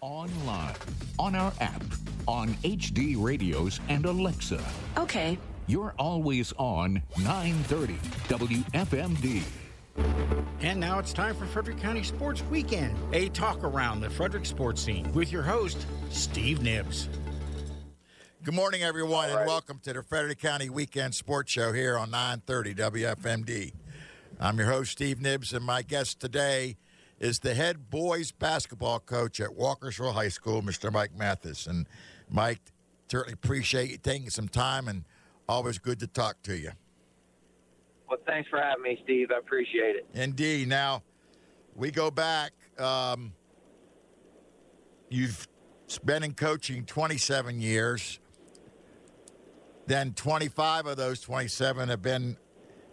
online, on our app, on HD radios and Alexa. Okay. You're always on 930 WFMD. And now it's time for Frederick County Sports Weekend, a talk around the Frederick sports scene with your host, Steve Nibbs. Good morning, everyone, and welcome to the Frederick County Weekend Sports Show here on 930 WFMD. I'm your host, Steve Nibbs, and my guest today is the head boys basketball coach at Walkersville High School, Mr. Mike Mathis. And Mike, certainly appreciate you taking some time and always good to talk to you. Well, thanks for having me, Steve. I appreciate it. Indeed. Now, we go back. Um, you've been in coaching 27 years. Then 25 of those 27 have been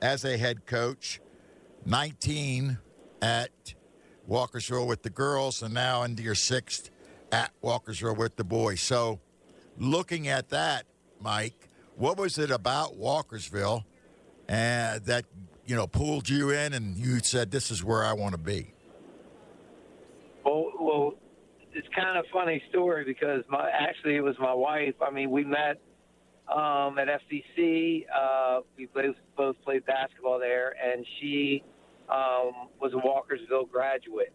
as a head coach, 19 at Walkersville with the girls, and now into your sixth at Walkersville with the boys. So, looking at that, Mike, what was it about Walkersville and that you know pulled you in, and you said, "This is where I want to be"? Well, well, it's kind of a funny story because my actually it was my wife. I mean, we met um, at FCC. Uh, we both both played basketball there, and she um, was a Walkersville graduate,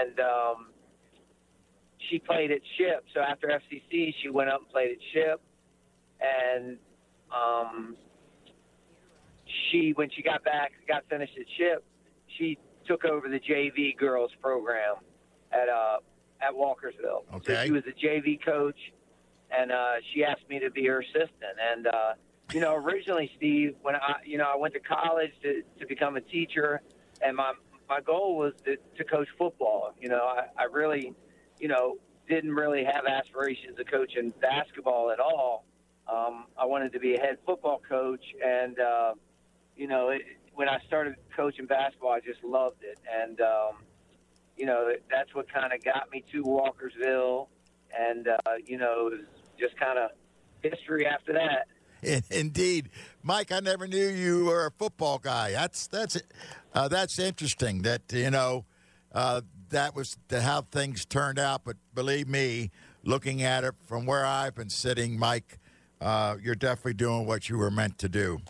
and um, she played at Ship. So after FCC, she went up and played at Ship, and um, she when she got back, got finished at Ship, she took over the JV girls program at uh, at Walkersville. Okay. So she was a JV coach, and uh, she asked me to be her assistant. And uh, you know, originally, Steve, when I you know I went to college to to become a teacher, and my my goal was to, to coach football. You know, I, I really, you know, didn't really have aspirations of coaching basketball at all. Um, I wanted to be a head football coach, and uh, you know, it, when I started coaching basketball, I just loved it, and um, you know, that's what kind of got me to Walkersville, and uh, you know, it was just kind of history after that. Indeed, Mike. I never knew you were a football guy. That's that's uh, that's interesting. That you know uh, that was the, how things turned out. But believe me, looking at it from where I've been sitting, Mike, uh, you're definitely doing what you were meant to do.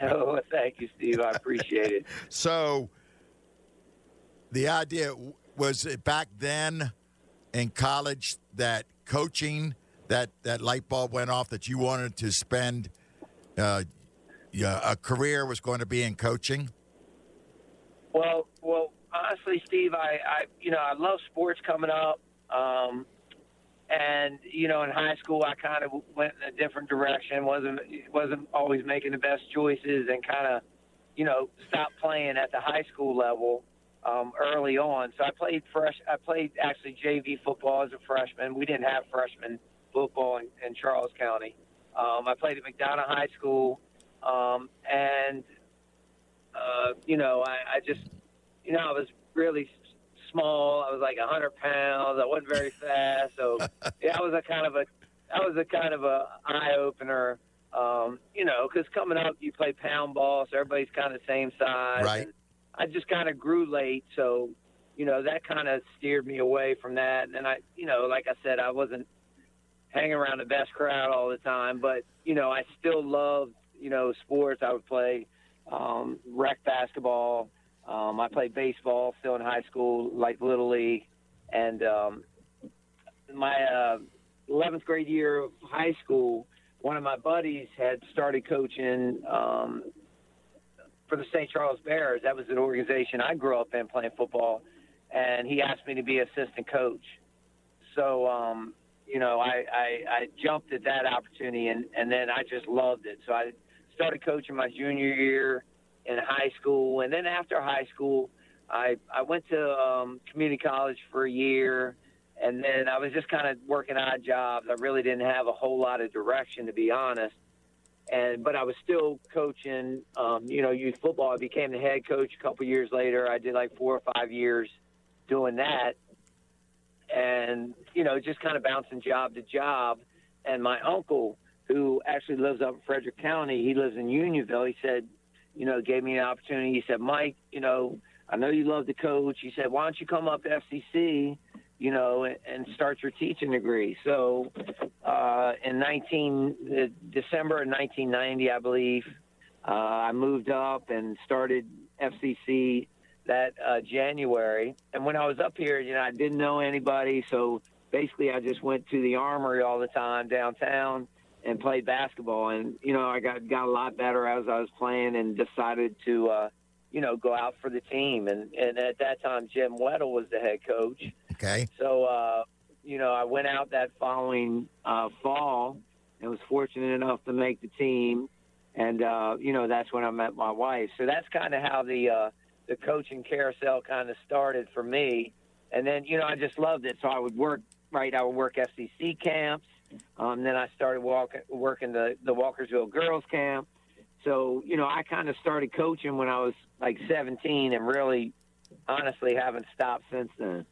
Oh, thank you, Steve. I appreciate it. So, the idea was it back then in college that coaching that that light bulb went off that you wanted to spend uh, a career was going to be in coaching. Well, well, honestly, Steve, I, I you know, I love sports coming up. Um, and you know, in high school, I kind of went in a different direction. wasn't wasn't always making the best choices, and kind of, you know, stopped playing at the high school level um, early on. So I played fresh. I played actually JV football as a freshman. We didn't have freshman football in, in Charles County. Um, I played at McDonough High School, um, and uh, you know, I, I just, you know, I was really small. I was like 100 pounds. I wasn't very fast. So yeah, I was a kind of a, that was a kind of a eye opener. Um, you know, because coming up, you play pound ball, so everybody's kind of the same size. Right. And I just kind of grew late, so you know that kind of steered me away from that. And I, you know, like I said, I wasn't hanging around the best crowd all the time, but you know, I still loved, you know, sports. I would play um, rec basketball. Um, I played baseball still in high school, like little league, and um, my uh, 11th grade year of high school, one of my buddies had started coaching um, for the St. Charles Bears. That was an organization I grew up in playing football, and he asked me to be assistant coach. So, um, you know, I, I, I jumped at that opportunity, and, and then I just loved it. So I started coaching my junior year in high school, and then after high school, I I went to um, community college for a year, and then I was just kind of working odd jobs. I really didn't have a whole lot of direction, to be honest. And but I was still coaching, um, you know, youth football. I became the head coach a couple years later. I did like four or five years doing that, and you know, just kind of bouncing job to job. And my uncle, who actually lives up in Frederick County, he lives in Unionville. He said, you know, gave me an opportunity. He said, Mike, you know, I know you love to coach. He said, why don't you come up to FCC, you know, and, start your teaching degree. So uh, in 19 uh, December of 1990, I believe, uh, I moved up and started FCC that uh, January. And when I was up here, you know, I didn't know anybody, so basically I just went to the Armory all the time downtown and played basketball. And you know, I got got a lot better as I was playing, and decided to. Uh, you know, go out for the team. And, and at that time, Jim Weddle was the head coach. Okay. So, uh, you know, I went out that following uh, fall and was fortunate enough to make the team. And, uh, you know, that's when I met my wife. So that's kind of how the, uh, the coaching carousel kind of started for me. And then, you know, I just loved it. So I would work, right, I would work FCC camps. Um, then I started walking, working the, the Walkersville Girls Camp. So, you know, I kind of started coaching when I was like 17 and really, honestly, haven't stopped since then.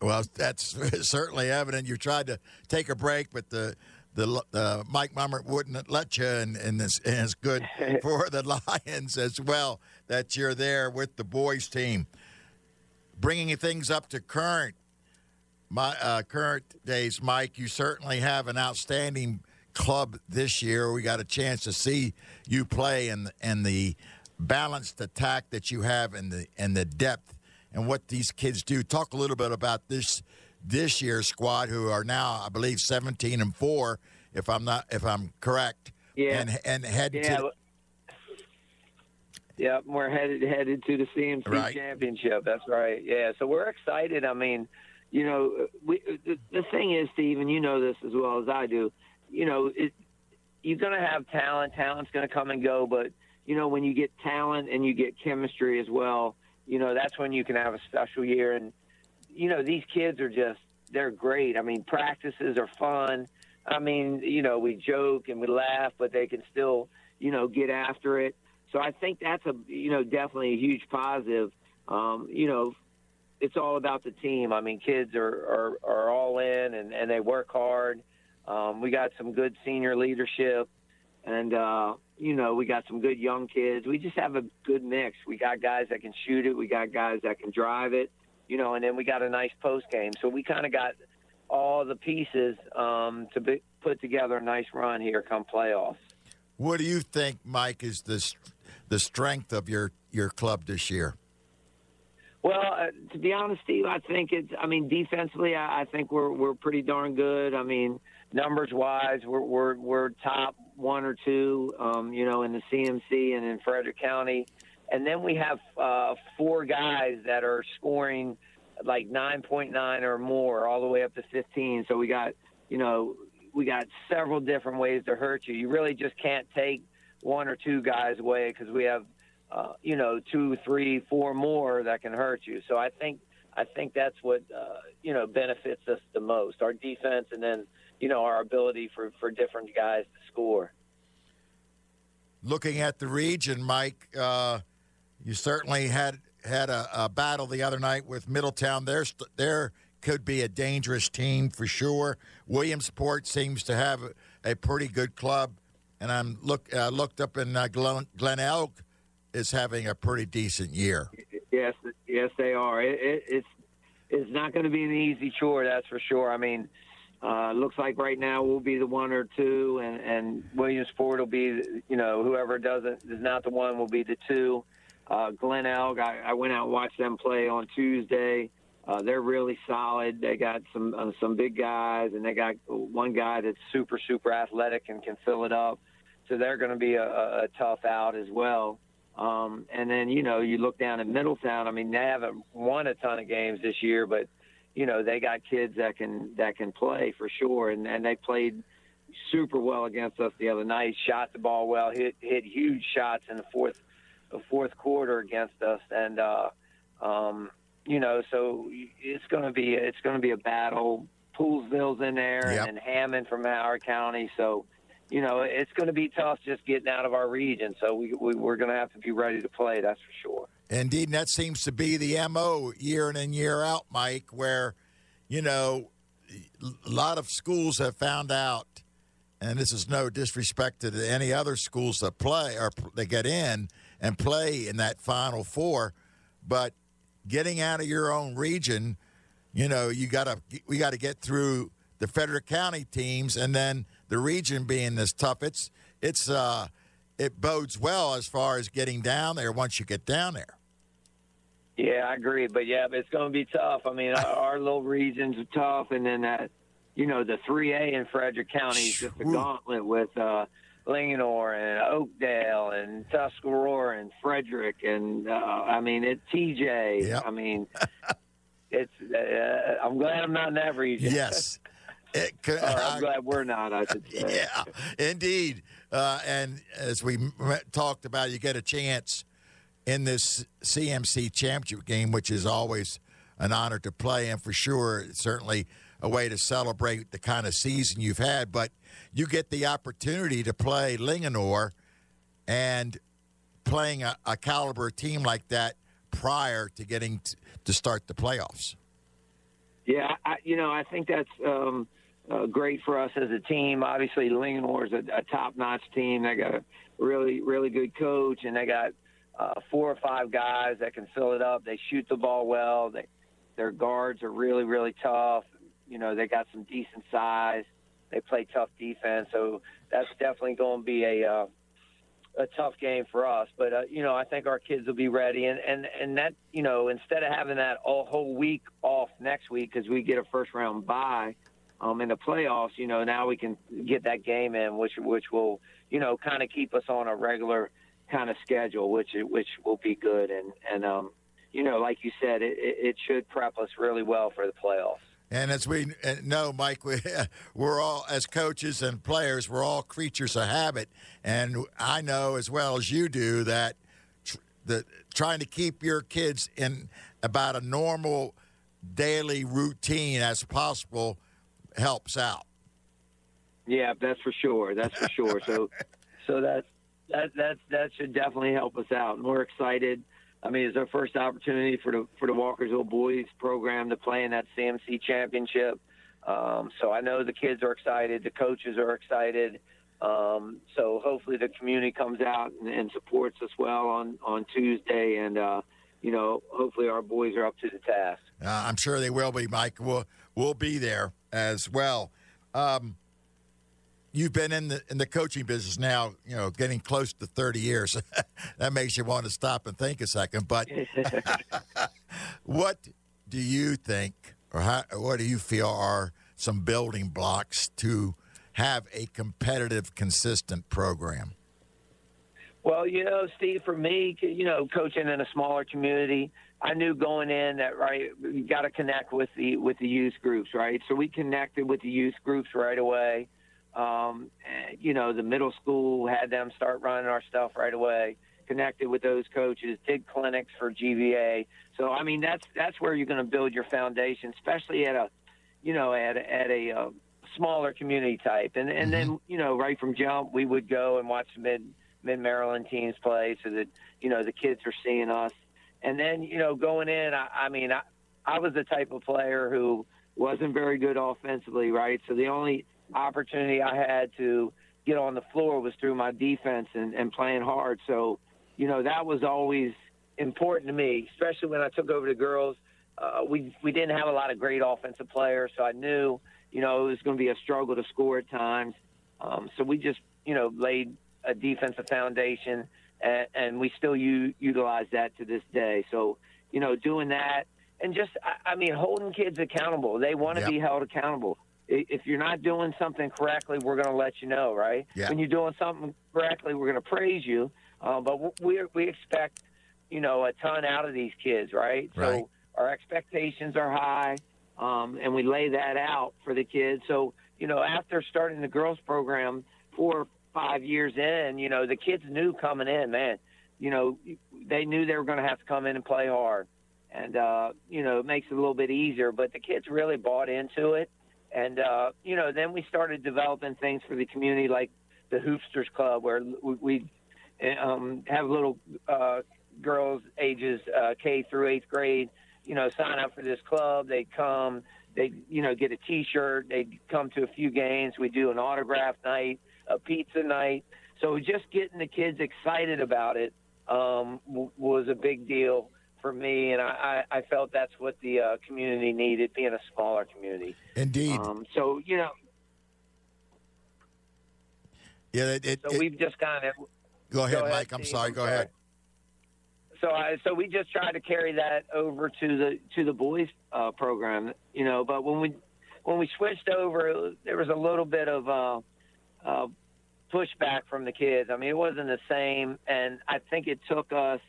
Well, that's certainly evident. You tried to take a break, but the the uh, Mike Mummert wouldn't let you, and, and, this, it's good for the Lions as well that you're there with the boys team. Bringing things up to current my uh, current days, Mike, you certainly have an outstanding club this year. We got a chance to see you play and and the balanced attack that you have and the and the depth and what these kids do. Talk a little bit about this this year's squad, who are now, I believe, seventeen and four, if I'm not if I'm correct. Yeah. And and head yeah. to. Yeah, we're headed headed to the CMC Right. championship. That's right. Yeah, so we're excited. I mean, you know, we the, the thing is, Steve, and you know this as well as I do. You know, it, you're going to have talent. Talent's going to come and go, but you know, when you get talent and you get chemistry as well, you know, that's when you can have a special year. And you know, these kids are just they're great. I mean, practices are fun. I mean, you know, we joke and we laugh, but they can still, you know, get after it. So I think that's a, you know, definitely a huge positive. Um, you know, it's all about the team. I mean, kids are are, are all in and, and they work hard. Um, we got some good senior leadership, and uh, you know, we got some good young kids. We just have a good mix. We got guys that can shoot it. We got guys that can drive it. You know, and then we got a nice post game. So we kind of got all the pieces um, to be, put together a nice run here come playoffs. What do you think, Mike, is the the strength of your your club this year? Well, uh, to be honest, Steve, I think it's. I mean, defensively, I, I think we're we're pretty darn good. I mean, numbers wise, we're we're we're top one or two. Um, you know, in the CMC and in Frederick County, and then we have uh, four guys that are scoring like 9.9 or more, all the way up to 15. So we got, you know, we got several different ways to hurt you. You really just can't take one or two guys away because we have uh, you know, two, three, four more that can hurt you. So I think I think that's what uh, you know benefits us the most: our defense, and then you know our ability for for different guys to score. Looking at the region, Mike, uh, you certainly had had a, a battle the other night with Middletown. There's there could be a dangerous team for sure. Williamsport seems to have a, a pretty good club, and I'm look uh, looked up in uh, Glen, Glenelg is having a pretty decent year. Yes, yes, they are. It, it, it's it's not going to be an easy chore, that's for sure. I mean, uh, looks like right now we'll be the one or two, and and Williamsport will be, you know, whoever doesn't is not the one will be the two. Uh, Glenelg, I, I went out and watched them play on Tuesday. Uh, they're really solid. They got some uh, some big guys, and they got one guy that's super super athletic and can fill it up. So they're going to be a, a a tough out as well. Um, and then you know you look down at Middletown. I mean they haven't won a ton of games this year, but you know they got kids that can that can play for sure, and and they played super well against us the other night. Shot the ball well, hit hit huge shots in the fourth the fourth quarter against us, and uh, um, you know so it's going to be it's going to be a battle. Poolesville's in there, Yep. and Hammond from Howard County, so you know, it's going to be tough just getting out of our region. So we, we we're going to have to be ready to play. That's for sure. Indeed, and that seems to be the MO year in and year out, Mike, where, you know, a lot of schools have found out, and this is no disrespect to any other schools that play or they get in and play in that Final Four, but getting out of your own region you know, you got to we got to get through the Frederick County teams, and then the region being this tough. It's it's uh, it bodes well as far as getting down there once you get down there. Yeah, I agree. But yeah, but it's going to be tough. I mean, our, our little regions are tough, and then that, you know, the 3A in Frederick County is just a gauntlet with uh, Linganore and Oakdale and Tuscarora and Frederick, and uh, I mean, it's TJ. Yep. I mean, it's. Uh, I'm glad I'm not in that region. Yes. It could, Or I'm glad we're not. I should say. yeah, indeed. Uh, and as we talked about, you get a chance in this CMC championship game, which is always an honor to play, and for sure, certainly a way to celebrate the kind of season you've had. But you get the opportunity to play Linganore and playing a, a caliber team like that prior to getting t- to start the playoffs. Yeah, I, you know, I think that's um, uh, great for us as a team. Obviously, Linganore is a, a top-notch team. They got a really, really good coach, and they got uh, four or five guys that can fill it up. They shoot the ball well. They, their guards are really, really tough. You know, they got some decent size. They play tough defense, so that's definitely going to be a uh, a tough game for us. But uh, you know, I think our kids will be ready, and and and that you know, instead of having that all whole week off next week because we get a first round bye um, in the playoffs, you know, now we can get that game in, which which will you know kind of keep us on a regular kind of schedule, which which will be good, and and um, you know, like you said, it, it it should prep us really well for the playoffs. And as we know, Mike, we, we're all, as coaches and players, we're all creatures of habit. And I know as well as you do that tr- the, trying to keep your kids in about a normal daily routine as possible helps out. Yeah, that's for sure. That's for sure. So, so that that that that should definitely help us out, and we're excited. I mean, it's our first opportunity for the for the Walkersville boys program to play in that CMC championship. Um, so I know the kids are excited, the coaches are excited. Um, so hopefully the community comes out and, and supports us well on on Tuesday, and uh, you know, hopefully our boys are up to the task. Uh, I'm sure they will be, Mike. We'll we'll be there as well. Um, you've been in the in the coaching business now, you know, getting close to 30 years. that makes you want to stop and think a second. But what do you think, or how, what do you feel are some building blocks to have a competitive, consistent program? Well, you know, Steve, for me, you know, coaching in a smaller community, I knew going in that right, you got to connect with the with the youth groups, right? So we connected with the youth groups right away. Um, you know, the middle school had them start running our stuff right away. Connected with those coaches, did clinics for GVA. So I mean, that's that's where you're going to build your foundation, especially at a, you know, at at a uh, smaller community type. And and then you know, right from jump, we would go and watch the mid mid Maryland teams play, so that you know the kids are seeing us. And then you know, going in, I, I mean, I I was the type of player who wasn't very good offensively, right? So the only opportunity I had to get on the floor was through my defense and, and playing hard. So, you know, that was always important to me, especially when I took over the girls. Uh, we we didn't have a lot of great offensive players, so I knew, you know, it was going to be a struggle to score at times. Um, so we just, you know, laid a defensive foundation, and, and we still u- utilize that to this day. So, you know, doing that and just, I, I mean, holding kids accountable. They want to Yep. be held accountable. If you're not doing something correctly, we're going to let you know, right? Yeah. When you're doing something correctly, we're going to praise you. Uh, but we we expect, you know, a ton out of these kids, right? Right. So our expectations are high, um, and we lay that out for the kids. So you know, after starting the girls program four or five years in, you know, the kids knew coming in, man, you know, they knew they were going to have to come in and play hard, and uh, you know, it makes it a little bit easier. But the kids really bought into it, and uh, you know, then we started developing things for the community, like the Hoopsters Club, where we, um, have little uh, girls ages uh, K through eighth grade, you know, sign up for this club. They come, they you know get a T-shirt. They come to a few games. We do an autograph night, a pizza night. So just getting the kids excited about it um, w- was a big deal for me, and I, I, felt that's what the uh, community needed, being a smaller community. Indeed. Um, so you know, yeah. It, it, so it- we've just kind of go ahead, go ahead, Mike. I'm Steve. sorry. Go ahead. so I so we just tried to carry that over to the to the boys uh, program, you know. But when we when we switched over, there was a little bit of uh, uh, pushback from the kids. I mean, it wasn't the same, and I think it took us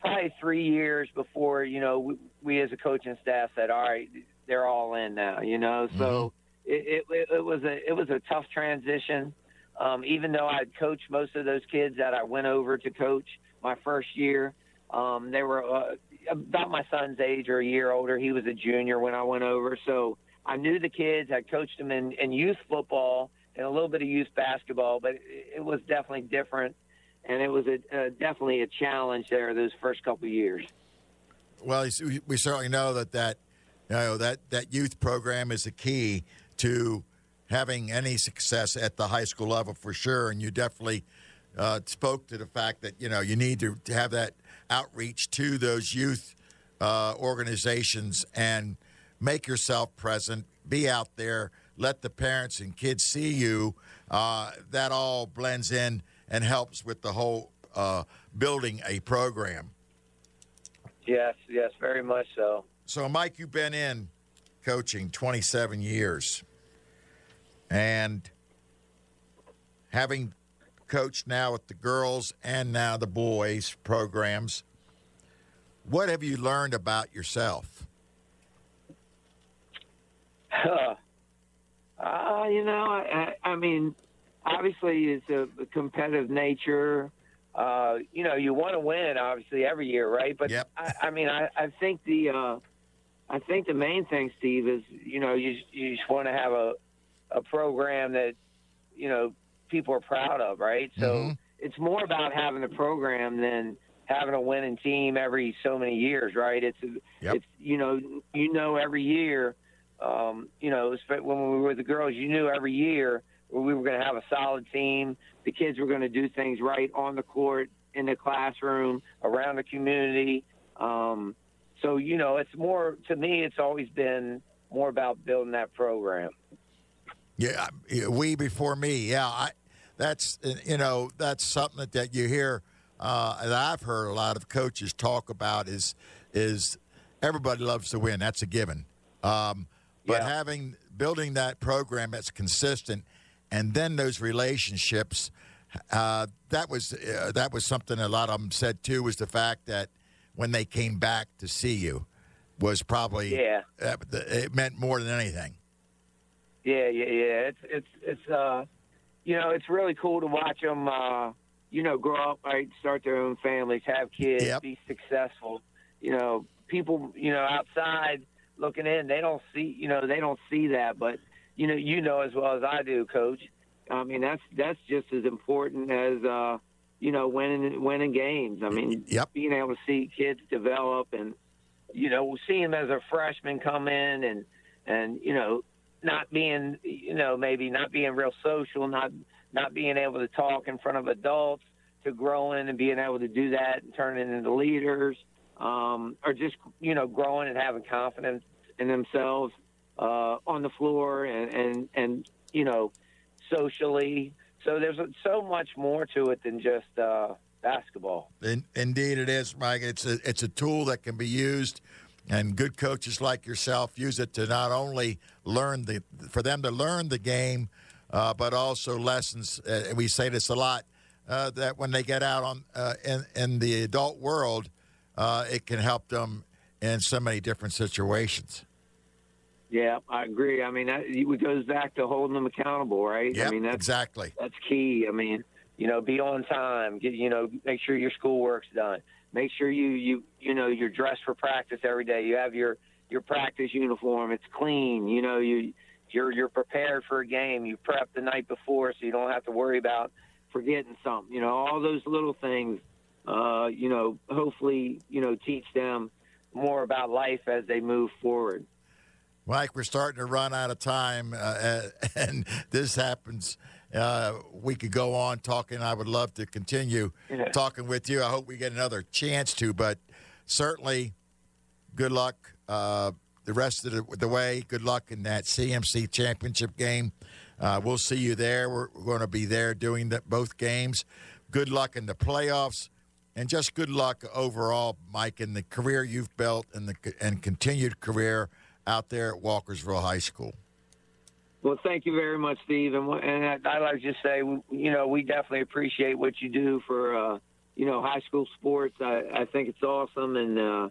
probably three years before you know we, we as a coaching staff said, "All right, they're all in now," you know. So it, it it was a it was a tough transition. Um, even though I'd coached most of those kids that I went over to coach my first year, um, they were uh, about my son's age or a year older. He was a junior when I went over, so I knew the kids. I coached them in, in youth football and a little bit of youth basketball, but it, it was definitely different, and it was a, definitely a challenge there those first couple years. Well, we certainly know that that you know that that youth program is the key to having any success at the high school level for sure. And you definitely uh, spoke to the fact that you know you need to, to have that outreach to those youth uh, organizations and make yourself present, be out there, let the parents and kids see you. Uh, that all blends in and helps with the whole uh, building a program. Yes, yes, very much so. So, Mike, you've been in coaching 27 years. And having coached now with the girls and now the boys programs, what have you learned about yourself? Uh, uh, you know, I, I I mean, obviously it's a, competitive nature. Uh, you know, you want to win, obviously, every year, right? But Yep. I, I mean, I, I think the uh, I think the main thing, Steve, is you know you you just want to have a a program that you know people are proud of, right? So Mhm. it's more about having a program than having a winning team every so many years, right? It's Yep. it's you know you know every year, um, you know when we were with the girls, you knew every year we were going to have a solid team. The kids were going to do things right on the court, in the classroom, around the community. Um, so you know, it's more to me. It's always been more about building that program. Yeah, we before me. Yeah, I, that's you know that's something that, that you hear uh, that I've heard a lot of coaches talk about is is everybody loves to win. That's a given. Um, but Yeah. having building that program that's consistent, and then those relationships. Uh, that was uh, that was something a lot of them said too. Was the fact that when they came back to see you was probably Yeah. uh, it meant more than anything. Yeah, yeah, yeah. It's it's it's uh, you know, it's really cool to watch them. Uh, you know, grow up, right? Start their own families, have kids, Yep. be successful. You know, people, you know, outside looking in, they don't see, you know, they don't see that. But you know, you know as well as I do, Coach. I mean, that's that's just as important as uh, you know, winning winning games. I mean, Yep. being able to see kids develop and you know, see them as a freshman come in and and you know, not being you know maybe not being real social, not not being able to talk in front of adults, to growing and being able to do that and turning into leaders, um, or just you know growing and having confidence in themselves uh, on the floor and and and you know socially. So there's so much more to it than just uh, basketball. In, indeed, it is, Mike. It's a it's a tool that can be used, and good coaches like yourself use it to not only learn the for them to learn the game, uh, but also lessons. Uh, we say this a lot uh, that when they get out on uh, in in the adult world, uh, it can help them in so many different situations. Yeah, I agree. I mean, that, it goes back to holding them accountable, right? Yeah, I mean, that's exactly. that's key. I mean, you know, be on time. Get, you know, make sure your schoolwork's done. Make sure you you you know you're dressed for practice every day. You have your your practice uniform. It's clean. You know, you you're you're prepared for a game. You prep the night before, so you don't have to worry about forgetting something. You know, all those little things. Uh, you know, hopefully, you know, teach them more about life as they move forward. Mike, we're starting to run out of time, uh, and this happens. Uh, we could go on talking. I would love to continue Yeah. talking with you. I hope we get another chance to, but certainly, good luck uh, the rest of the, the, way. Good luck in that CMC championship game. Uh, we'll see you there. We're, we're going to be there doing the, both games. Good luck in the playoffs, and just good luck overall, Mike, in the career you've built and the and continued career out there at Walkersville High School. Well, thank you very much, Steve. And, and I'd like to just say, you know, we definitely appreciate what you do for, uh, you know, high school sports. I, I think it's awesome, and uh,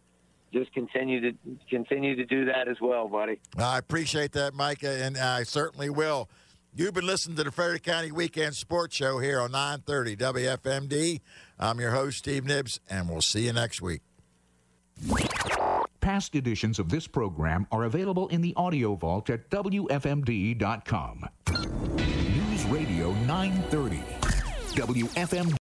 just continue to continue to do that as well, buddy. I appreciate that, Micah, and I certainly will. You've been listening to the Frederick County Weekend Sports Show here on 930 WFMD. I'm your host, Steve Nibbs, and we'll see you next week. Past editions of this program are available in the audio vault at WFMD.com. News Radio 930. WFMD.